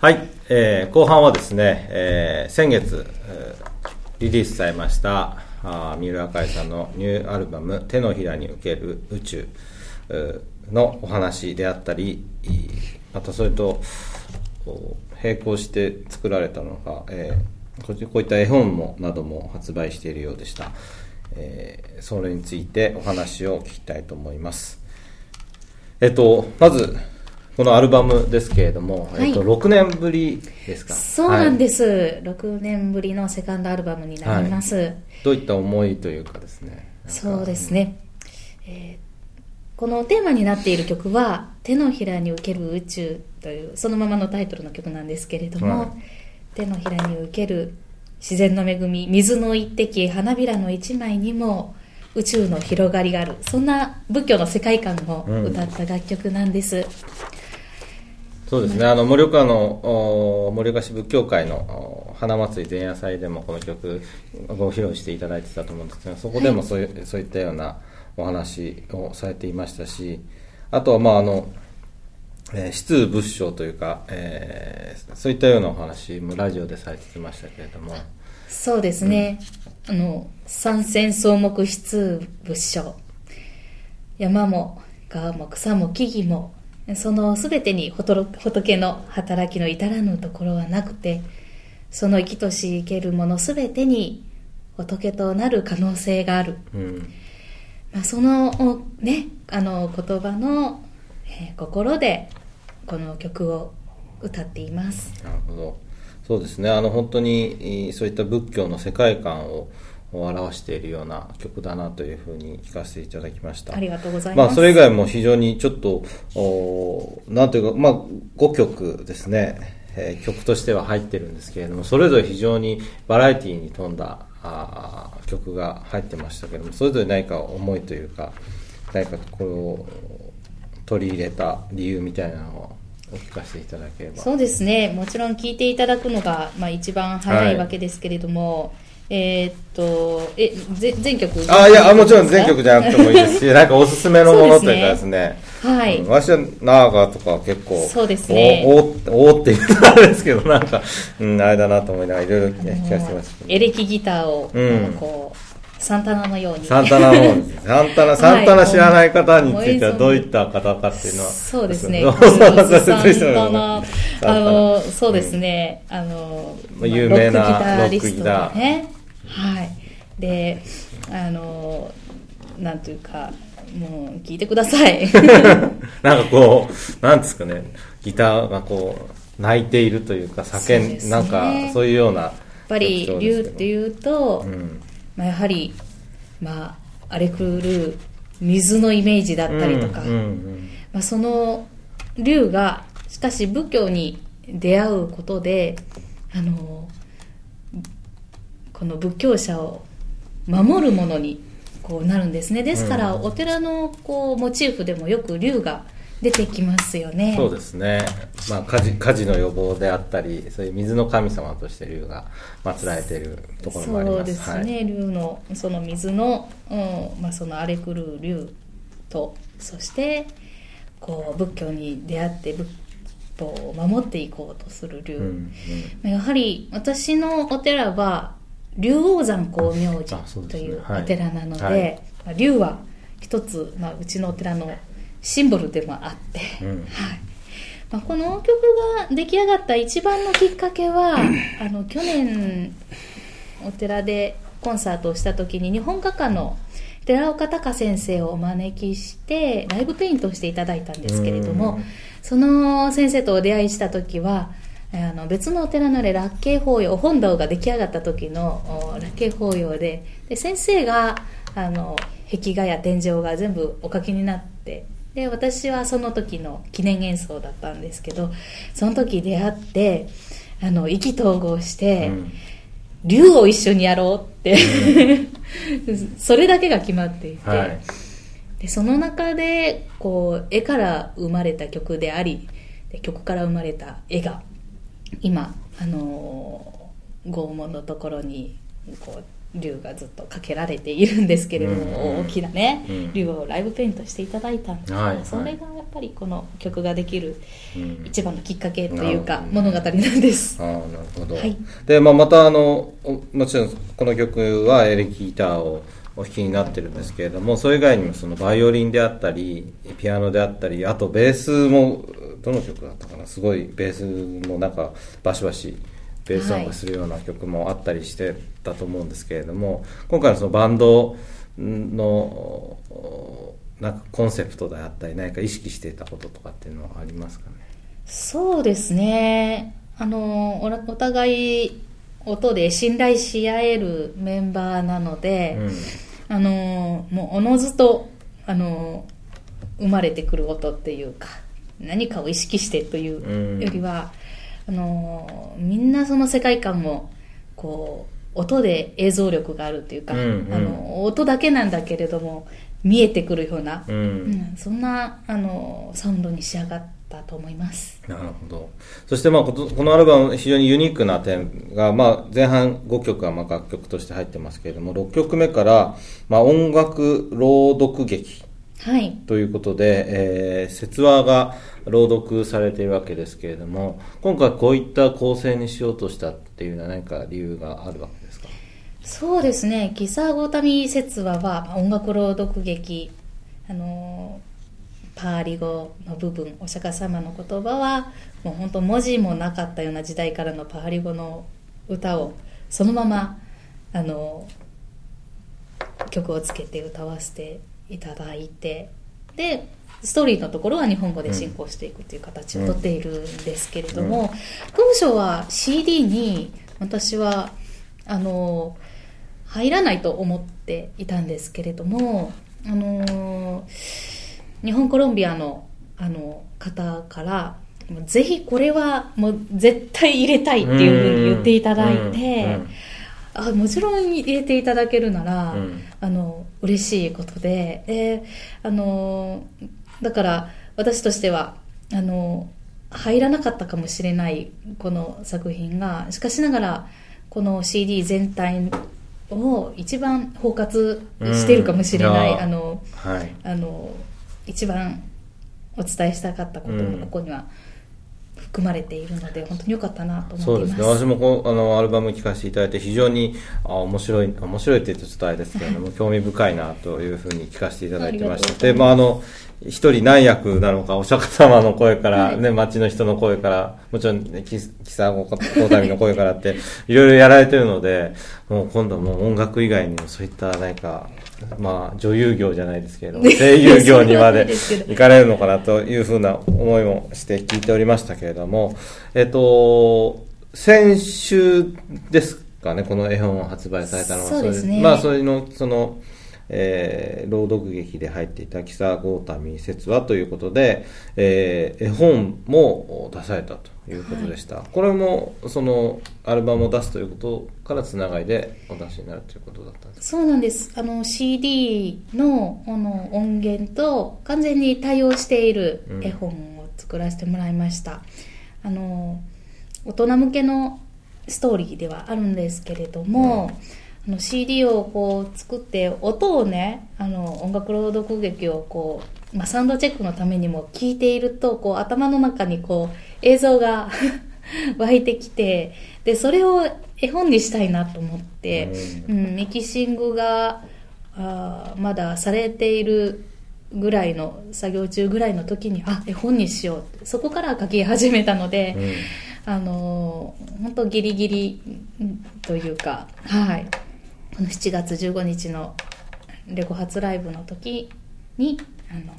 はい、えー後半はですね、えー先月、えーリリースされましたあー三浦海さんのニューアルバム「手のひらに受ける宇宙」のお話であったりまたそれと並行して作られたのが、えーこうこういった絵本もなども発売しているようでした、えーそれについてお話を聞きたいと思います。えっとまずこのアルバムですけれども、はい。えっと、6年ぶりですか？そうなんす、です、6年ぶりのセカンドアルバムになります、はい。どういった思いというかですね。そうですね、えーこのテーマになっている曲は「手のひらに受ける宇宙」というそのままのタイトルの曲なんですけれども、はい。手のひらに受ける自然の恵み水の一滴花びらの一枚にも宇宙の広がりがある。そんな仏教の世界観を歌った楽曲なんです、そうですね、あの盛岡のお盛岡市仏教会のお花祭り前夜祭でもこの曲ご披露していただいてたと思うんですけどそこでもそういう,、そういったようなお話をされていましたしあとはまああの、えー、質仏性というか、えーそういったようなお話もラジオでされてましたけれども。そうですね、あの三千草木質仏性山も川も草も木々もその全てに仏仏の働きの至らぬところはなくてその生きとし生けるもの全てに仏となる可能性がある、うん。まあ、そのおねあの言葉の、えー心でこの曲を歌っています。なるほど。そうですね。あの本当にえーそういった仏教の世界観を表しているような曲だなというふうに聞かせていただきました。ありがとうございます、まあそれ以外も非常にちょっとおなんというかまあ5曲ですね、えー曲としては入ってるんですけれどもそれぞれ非常にバラエティーに富んだあー曲が入ってましたけれどもそれぞれ何か思いというか何かこれを取り入れた理由みたいなのをお聞かせいただければ。そうですね。もちろん聞いていただくのが、まあ、一番早いわけですけれども、えーっとえぜ全曲？あいやあもちろん全曲じじゃなくてもいいですし なんかおすすめのものというかですね。はい。うん私はナーガとか結構そうですね。おおおって言うとあれですけどなんか、うん、あれだなと思いながらいろいろね聞かせてましたエレキギターを、うん。こうサンタナのように。サンタナの方です。サンタナ サンタナ知らない方についてはどういった方かっていうのはそうですね。あの、そうですね、あの、まあ有名なロックギタリストロックギタね。はい。で、あの、なんというか、もう聞いてください。なんかこうなんですかね。ギターがこう泣いているというか叫ん、ね。なんかそういうようなややっぱり、竜っていうと、うん。まあ、やはり、まあ、荒れ狂う水のイメージだったりとか、うんうん。まあ、その竜がしかし仏教に出会うことであのこの仏教者を守るものにこうなるんですね。ですから、お寺のこうモチーフでもよく竜が出てきますよね。そうですね、まあ、火事火事の予防であったりそういう水の神様として竜が祀られているところもあります。そうですね、竜のその水の,、うんまあ、その荒れ狂う竜とそしてこう仏教に出会って仏法を守っていこうとする竜、はいうん。うんやはり私のお寺は竜王山光明あ寺というお寺なので、竜は一つ、まあ、うちのお寺のシンボルでもあって、うん。はい。まあ、この曲が出来上がった一番のきっかけは あの去年お寺でコンサートをした時に日本画家の寺岡隆先生をお招きしてライブペイントをしていただいたんですけれどもうん。その先生とお出会いした時はあの別のお寺の、ね、ラッケ法要本堂が出来上がった時のおラッケ法要でで先生があの壁画や天井が全部お書きになってで私はその時の記念演奏だったんですけどその時出会ってあの意気投合して、うん。竜を一緒にやろうって それだけが決まっていて、はい。でその中でこう絵から生まれた曲でありで曲から生まれた絵が今あのー拷問のところにこう竜がずっとかけられているんですけれども、うん。うん。大きなね、うん。竜をライブペイントしていただいたんです。はい。はい。それがやっぱりこの曲ができるうん。一番のきっかけというか物語なんです。ああなるほど、はい。で、まあ、またあのおもちろんこの曲はエレキギターをお弾きになってるんですけれどもそれ以外にもそのバイオリンであったりピアノであったりあとベースもどの曲だったかなすごいベースもなんかバシバシベース音がするような曲もあったりしてたと思うんですけれども、今回のそのバンドのおなんかコンセプトであったり何か意識していたこととかっていうのはありますかね？そうですね。あの、おお互い音で信頼し合えるメンバーなので、あの、もうおのずと、あの、生まれてくる音っていうか、何かを意識してというよりは、あの、みんなその世界観も、こう、音で映像力があるっていうか、うんうん。あの、音だけなんだけれども、見えてくるような、うん、うんそんな、あの、サウンドに仕上がったと思います。なるほど。そしてまあことこのアルバム非常にユニークな点が、まあ前半5曲はまあ楽曲として入ってますけれども、6曲目からまあ音楽朗読劇はい。ということで、えー、説話が朗読されているわけですけれども、今回こういった構成にしようとしたっていうのは何か理由があるわけですか？そうですね、ギサーゴータミ説話はまあ音楽朗読劇、あのーパーリ語の部分、お釈迦様の言葉は、もう本当文字もなかったような時代からのパーリ語の歌をそのまま、あの曲をつけて歌わせていただいて、で、ストーリーのところは日本語で進行していくという形をとっているんですけれども、当初は CD に私は、あの入らないと思っていたんですけれども、あのー日本コロンビアのあの方からぜひこれはもう絶対入れたいっていうふうに言っていただいうんてうん。あもちろん入れていただけるなら、うん。あの嬉しいことでであのだから私としてはあの入らなかったかもしれないこの作品がしかしながらこの CD 全体を一番包括しているかもしれない、うん。あのはい。あの一番お伝えしたかったことうん。もここには含まれているので、本当に良かったなとそうで思っます。すね。私もこうあのアルバム聴かせていただいて非常にあ面白い面白いって言っとあれですけれども興味深いなというふうに聞かせていただいてまして、ありがとうございます。でまああの一人何役なのかお釈迦様の声から、はい。ね町の人の声からもちろんねキキサゴコタミの声からっていろいろやられてるのでもう今度はもう音楽以外にもそういった何かまあ女優業じゃないですけれども 声優業にまで行かれるのかなというふうな思いもして聞いておりましたけれども、えっと、先週ですかね、この絵本を発売されたのは。そうですねれまあ、それの、その、えー朗読劇で入っていたキサゴータミ説話ということで、えー絵本も出されたということでした。これも、その、アルバムを出すということからつながりでお出しになるということだったんですそうなんです。あの CD のあの音源と完全に対応している絵本を作らせてもらいました、あの大人向けのストーリーではあるんですけれども、あの CD をこう作って音をねあの音楽朗読劇をこう、まあ、サウンドチェックのためにも聞いているとこう頭の中にこう映像が 湧いてきてでそれを絵本にしたいなと思って、うん、ミキシングがあーまだされているぐらいの作業中ぐらいの時にあ絵本にしようってそこから書き始めたので、あのー本当ギリギリうんというかはいこの7月15日のレコ発ライブの時にあの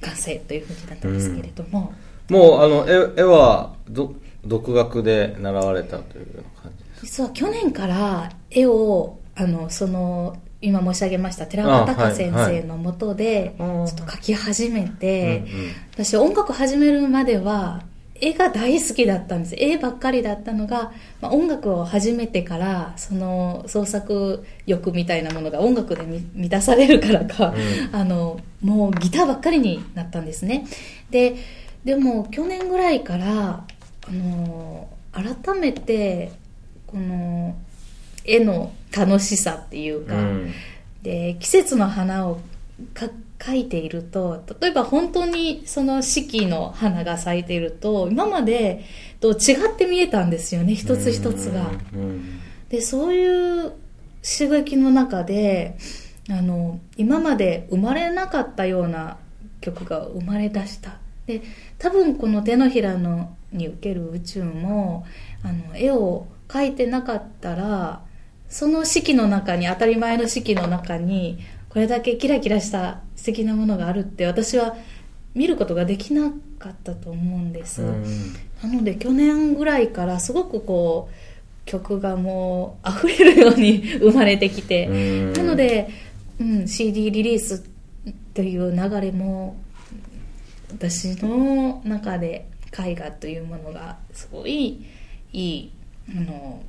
完成というふうになったんですけれども、もう、あの、絵絵は、ど、独学で習われたというような感じです実は去年から絵をあのその今申し上げました寺岡隆先生のもとでちょっと描き始めて、うんうん。私音楽始めるまでは絵が大好きだったんです。絵ばっかりだったのが、まあ、音楽を始めてからその創作欲みたいなものが音楽でみ満たされるからか、あのもうギターばっかりになったんですね。ででも去年ぐらいからあの改めてこの絵の楽しさっていうか、うん。で季節の花をか描いていると例えば本当にその四季の花が咲いていると今までと違って見えたんですよね一つ一つが。うんでそういう刺激の中であの今まで生まれなかったような曲が生まれ出したで多分この手のひらのに受ける宇宙もあの絵を描いてなかったらその四季の中に当たり前の四季の中にこれだけキラキラした素敵なものがあるって私は見ることができなかったと思うんです、うん。なので去年ぐらいからすごくこう曲がもう溢れるように 生まれてきて、うん。なので、うん、CD リリースという流れも私の中で絵画というものがすごいいいあの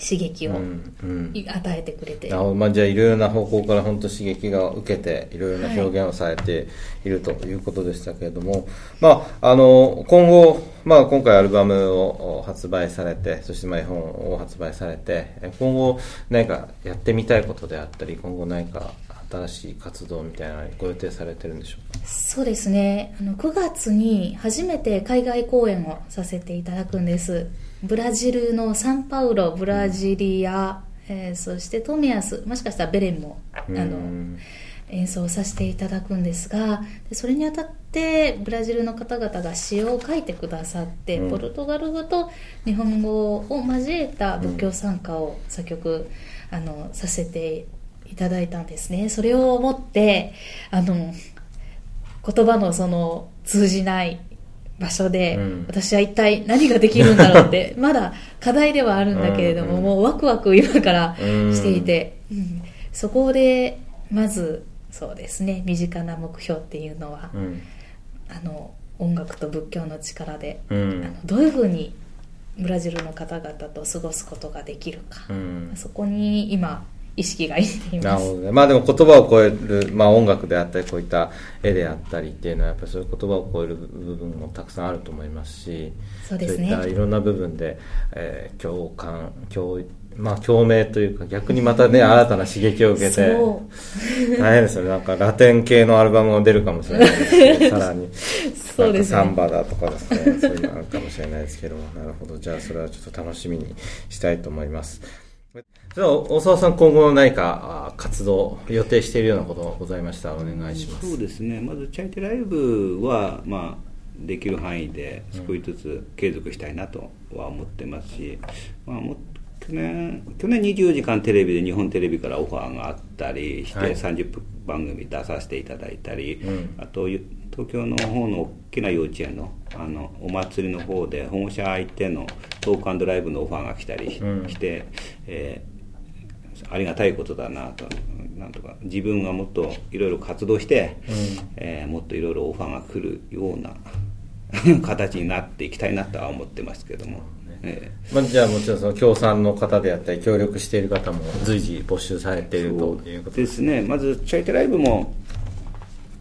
刺激をうんうん。与えてくれて、なるほどまあ、じゃあいろいろな方向から本当刺激が受けてい。ろいろな表現をされているということでしたけれども、まあ、あの今後、まあ、今回アルバムを発売されてそしてまあ絵本を発売されてえ今後何かやってみたいことであったり今後何か新しい活動みたいなのご予定されてるんでしょうか？そうですね。あの9月に初めて海外公演をさせていただくんです。ブラジルのサンパウロブラジリア、えーそしてトミアスもしかしたらベレンもあのうん演奏させていただくんですがでそれにあたってブラジルの方々が詩を書いてくださって、うん。ポルトガル語と日本語を交えた仏教参加を作曲、あのさせていただいたんですね。それをもってあの言葉のその通じない場所で、うん。私は一体何ができるんだろうって まだ課題ではあるんだけれども、うんうんもうワクワク今からしていて、うん。そこでまずそうですね身近な目標っていうのは、うん。あの音楽と仏教の力で、うん。あのどういうふうにブラジルの方々と過ごすことができるか、うん。そこに今意識がいっていますなるほどね。まあでも言葉を超える、まあ音楽であったり、こういった絵であったりっていうのは、やっぱりそういう言葉を超える部分もたくさんあると思いますし、そうですねいったいろんな部分で、えー共感、共、まあ共鳴というか、逆にまたね、新たな刺激を受けて、大変ですよね。なんかラテン系のアルバムが出るかもしれないですけど、さらに。そうですねサンバだとかですね、そういうのあるかもしれないですけども、なるほど。じゃあそれはちょっと楽しみにしたいと思います。じゃあ、大沢さん、今後の何かあ活動、予定しているようなことがございましたらお願いします。そうですね。まずチャイティライブは、まあ、できる範囲で少しずつ継続したいなとは思ってますし、まあ、も去年去年24時間テレビで日本テレビからオファーがあったりして、はい。30分番組出させていただいたり、うん。あとゆ東京の方の大きな幼稚園のあのお祭りの方で保護者相手のトークライブのオファーが来たりし,、うん。て、えーありがたいことだなと。なんとか自分がもっといろいろ活動して、えーもっといろいろオファーが来るような 形になっていきたいなとは思ってますけども、えまあ、じゃあもちろんその協賛の方であったり、協力している方も随時募集されているということでです。すね。まずチャイテライブも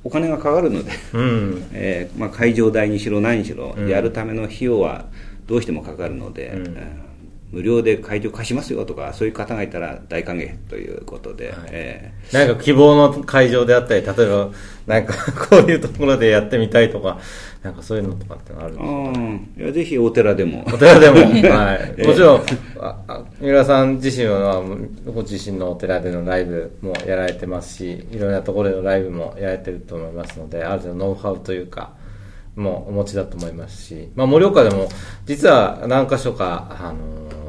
お金がかかるので、うん。えーまあ、会場代にしろ何にしろ、うん。やるための費用はどうしてもかかるので、うん。えー無料で会場貸しますよとかそういう方がいたら大歓迎ということで、はい。えなんか希望の会場であったり、例えば、なんか こういうところでやってみたいとか、なんかそういうのとかってのあるんーですか？うん。いやぜひお寺でも。お寺でも、はい。もちろん、ああ三浦さん自身は、ご自身のお寺でのライブもやられてますし、いろんなところでのライブもやられてると思いますので、ある程度ノウハウというか、もうお持ちだと思いますし、まあ、盛岡でも、実は何箇所か、あのー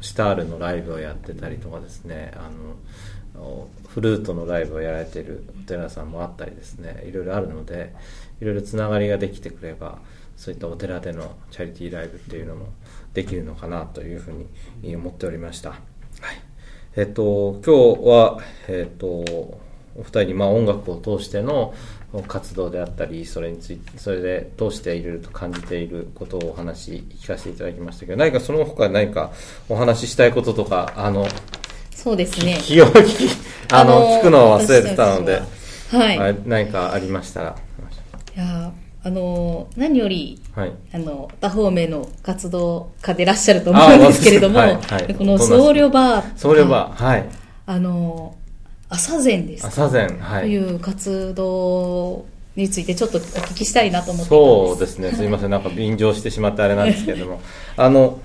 シタールのライブをやってたりとかですね、あの、フルートのライブをやられてるお寺さんもあったりですね、いろいろあるので、いろいろつながりができてくれば、そういったお寺でのチャリティーライブっていうのもできるのかなというふうに思っておりました。はい。えっと、今日は、えっと、お二人にまあ音楽を通しての活動であったり、それについて、それで通していろいろと感じていることをお話聞かせていただきましたけど、何かその他何かお話ししたいこととか、あの、そうですね気を 聞き、あの、聞くのを忘れてたので、はい何かありましたら。ああの何よりはい。あの多方面の活動家でいらっしゃると思うんですけれども、はいはいこの僧侶バー僧侶バー、はい。あの朝禅です朝禅、はい。という活動についてちょっとお聞きしたいなと思ってそうですね、すいません、なんか便乗してしまってあれなんですけれども、あの、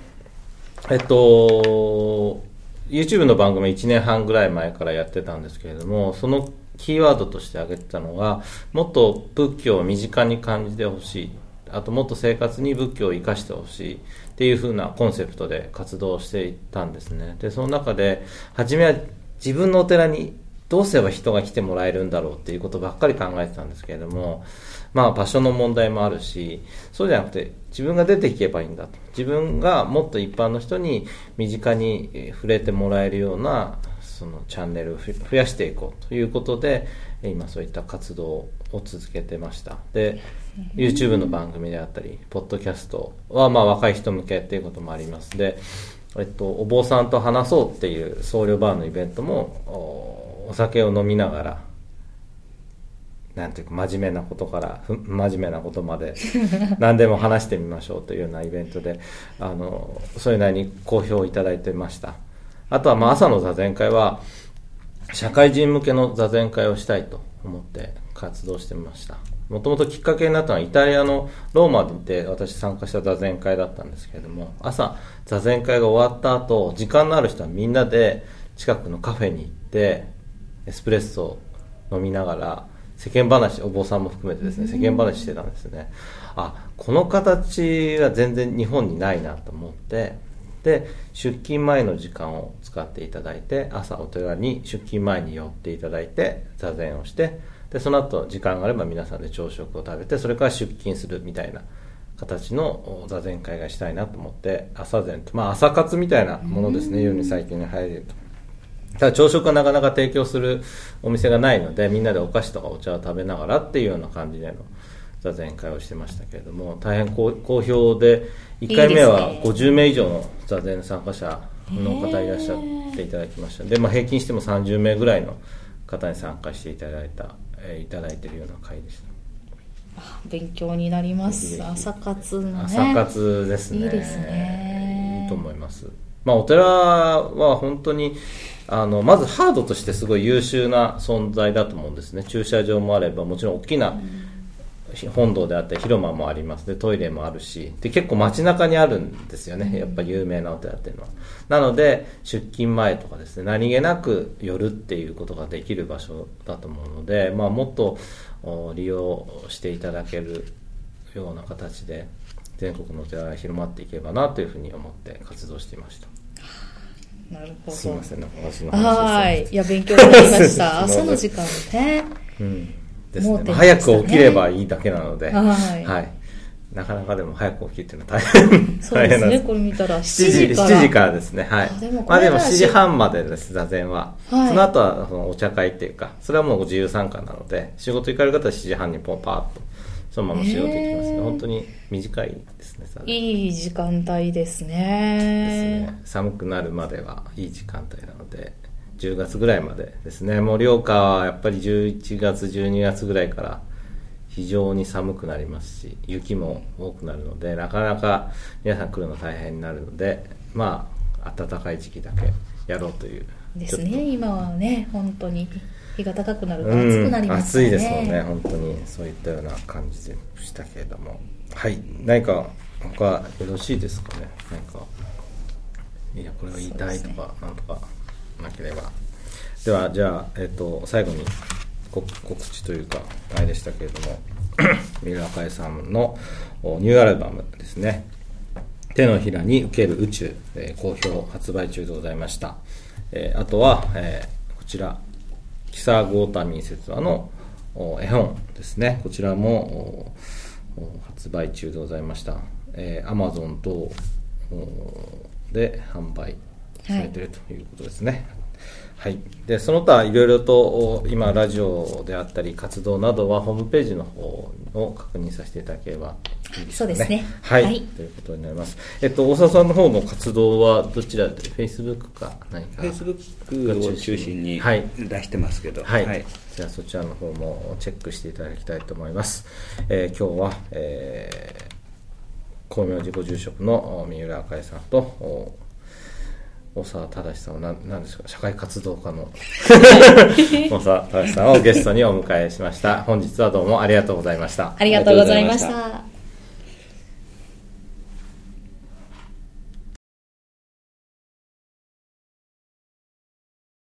えっと、YouTube の番組1年半ぐらい前からやってたんですけれども、そのキーワードとして挙げてたのが、もっと仏教を身近に感じてほしい。あともっと生活に仏教を生かしてほしいっていう風なコンセプトで活動していったんですね。で、その中で、初めは自分のお寺にどうすれば人が来てもらえるんだろうっていうことばっかり考えてたんですけれども、まあ場所の問題もあるし、そうじゃなくて自分が出ていけばいいんだと。自分がもっと一般の人に身近に触れてもらえるようなそのチャンネルをふ増やしていこうということで、えー今そういった活動を続けてました。で、YouTube の番組であったり、ポッドキャストはまあ若い人向けっていうこともあります。で、えっと、お坊さんと話そうっていう僧侶バーのイベントも、おお酒を飲みながら、なんていうか真面目なことからふ真面目なことまで 何でも話してみましょうというようなイベントであのそれなりに好評をいただいてましたあとはまあ朝の座禅会は社会人向けの座禅会をしたいと思って活動してみました。もともときっかけになったのはイタリアのローマで私参加した座禅会だったんですけれども朝座禅会が終わった後時間のある人はみんなで近くのカフェに行ってエスプレッソを飲みながら世間話お坊さんも含めてですね世間話してたんですね。あこの形は全然日本にないなと思ってで出勤前の時間を使っていただいて朝お寺に出勤前に寄っていただいて座禅をしてでその後時間があれば皆さんで朝食を食べてそれから出勤するみたいな形のお座禅会がしたいなと思って朝禅とまあ朝活みたいなものですね世に最近に入れると。ただ朝食はなかなか提供するお店がないのでみんなでお菓子とかお茶を食べながらっていうような感じでの座禅会をしてましたけれども大変好好評で1回目はいいです50名以上の座禅参加者の方いらっしゃっていただきました。で、まあ、平均しても30名ぐらいの方に参加していただいた、えーいただいているような会でした。勉強になります。朝活のね。朝活ですね。いいですね。いいと思います。まあお寺は本当にあのまずハードとしてすごい優秀な存在だと思うんですね。駐車場もあればもちろん大きな本堂であったり広間もあります。でトイレもあるし。で結構街中にあるんですよね。やっぱ有名なお寺っていうのは。なので出勤前とかですね何気なく寄るっていうことができる場所だと思うので、まあ、もっとお利用していただけるような形で全国のお寺が広まっていけばなというふうに思って活動していました。なるほど。すいませんなんか私の話ですはい。いや勉強になりました。朝の時間ね。うんですね。盲点まあ早く起きればいいだけなので、はい。なかなかでも早く起きるっていうのは大変。そうです大変なんです。ねこれ見たら7 7時時から。7時からですね。はい。あでもこまあでもれなら7時半までです座禅は、はい。その後はそのお茶会っていうかそれはもう自由参加なので仕事行かれる方は7時半にポンパーッとそのまま仕事行きますね、本当に短いですね座禅。いい時間帯ですですねね。寒くなるまではいい時間帯なので10月ぐらいまでですね。盛岡はやっぱり11月12月ぐらいから非常に寒くなりますし雪も多くなるのでなかなか皆さん来るの大変になるのでまあ暖かい時期だけやろうというですね。今はね本当に日が高くなるとう暑くんなりますからね。暑いですもんね。本当に。そういったような感じでしたけれども。はい。何か他よろしいですかね？何か。いやこれを言いたいとか、なんとか。なければ。ではじゃあ、えっと最後に告知というかあれでしたけれども 三浦赤井さんのニューアルバムですね。手のひらに受ける宇宙、えー好評発売中でございました、えーあとは、えーこちらキサゴータミン説話のお絵本ですね。こちらも発売中でございました、えー、Amazon 等で販売されているということですね。はい、でその他いろいろと今ラジオであったり活動などはホームページの方を確認させていただければいいですかそうですね。はい、はい。ということになります。えっと大沢さんの方の活動はどちらで、フェイスブックか何か。フェイスブックを中心にはい。出してますけど、はい、じゃあそちらの方もチェックしていただきたいと思います。えー今日は、えー、光明寺ご住職のお三浦赤井さんとお大沢正さんは何何ですか？社会活動家の大沢正さんをゲストにお迎えしました。本日はどうもありがとうございました。ありがとうございました。